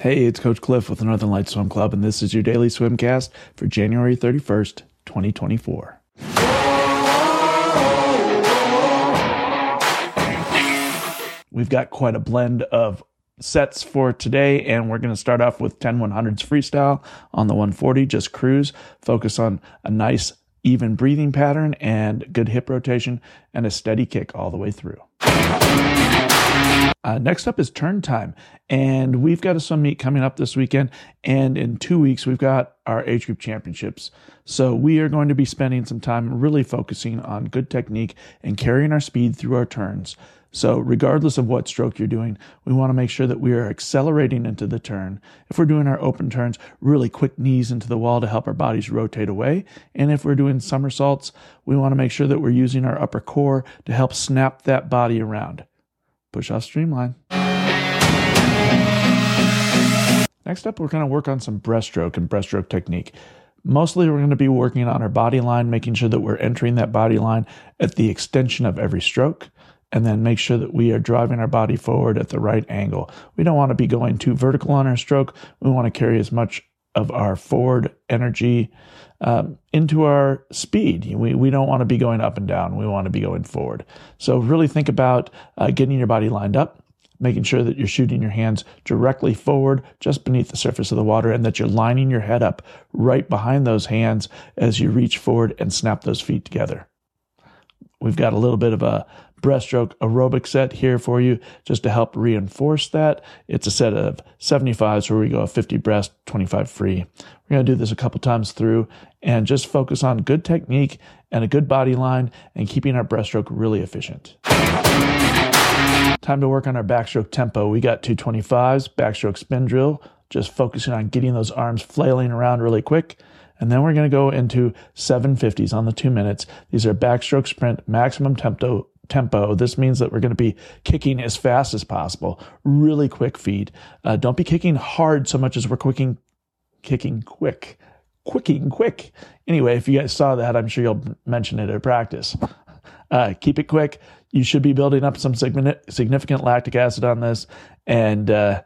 Hey, it's Coach Cliff with the Northern Lights Swim Club, and this is your daily swimcast for January 31st, 2024. We've got quite a blend of sets for today, and we're going to start off with 10 100s freestyle on the 140, just cruise, focus on a nice, even breathing pattern and good hip rotation and a steady kick all the way through. Uh, next up is turn time, and we've got a swim meet coming up this weekend. And in two weeks, we've got our age group championships. So we are going to be spending some time really focusing on good technique and carrying our speed through our turns. So, regardless of what stroke you're doing, we want to make sure that we are accelerating into the turn. If we're doing our open turns, really quick knees into the wall to help our bodies rotate away. And if we're doing somersaults, we want to make sure that we're using our upper core to help snap that body around. Push off streamline. Next up, we're going to work on some breaststroke and breaststroke technique. Mostly, we're going to be working on our body line, making sure that we're entering that body line at the extension of every stroke, and then make sure that we are driving our body forward at the right angle. We don't want to be going too vertical on our stroke. We want to carry as much of our forward energy um, into our speed. We, we don't want to be going up and down. We want to be going forward. So really think about uh, getting your body lined up, making sure that you're shooting your hands directly forward, just beneath the surface of the water, and that you're lining your head up right behind those hands as you reach forward and snap those feet together. We've got a little bit of a breaststroke aerobic set here for you just to help reinforce that. It's a set of 75s where we go 50 breast, 25 free. We're going to do this a couple times through and just focus on good technique and a good body line and keeping our breaststroke really efficient. Time to work on our backstroke tempo. We got 225s, backstroke spin drill, just focusing on getting those arms flailing around really quick. And then we're going to go into 750s on the two minutes. These are backstroke sprint, maximum tempo, tempo. This means that we're going to be kicking as fast as possible, really quick feed. Uh, don't be kicking hard so much as we're quicking, kicking quick, quicking quick. Anyway, if you guys saw that, I'm sure you'll mention it at practice. Uh, keep it quick. You should be building up some significant lactic acid on this and uh,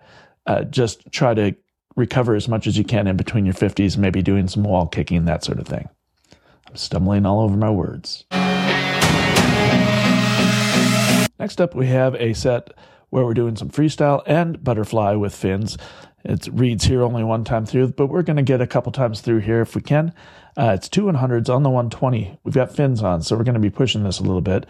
uh, just try to recover as much as you can in between your 50s, maybe doing some wall kicking, that sort of thing. I'm stumbling all over my words. Next up, we have a set where we're doing some freestyle and butterfly with fins. It reads here only one time through, but we're going to get a couple times through here if we can. Uh, it's two 100s on the 120. We've got fins on, so we're going to be pushing this a little bit.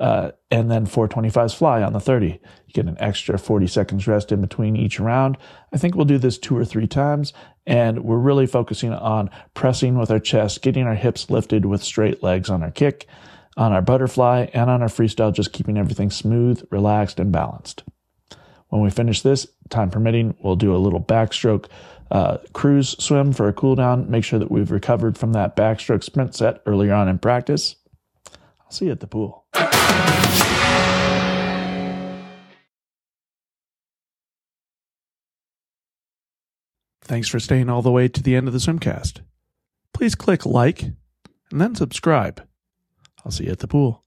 Uh, and then 425s fly on the 30. You get an extra 40 seconds rest in between each round. I think we'll do this two or three times, and we're really focusing on pressing with our chest, getting our hips lifted with straight legs on our kick, on our butterfly, and on our freestyle, just keeping everything smooth, relaxed, and balanced. When we finish this, time permitting, we'll do a little backstroke uh, cruise swim for a cool down. Make sure that we've recovered from that backstroke sprint set earlier on in practice. I'll see you at the pool. Thanks for staying all the way to the end of the swimcast. Please click like and then subscribe. I'll see you at the pool.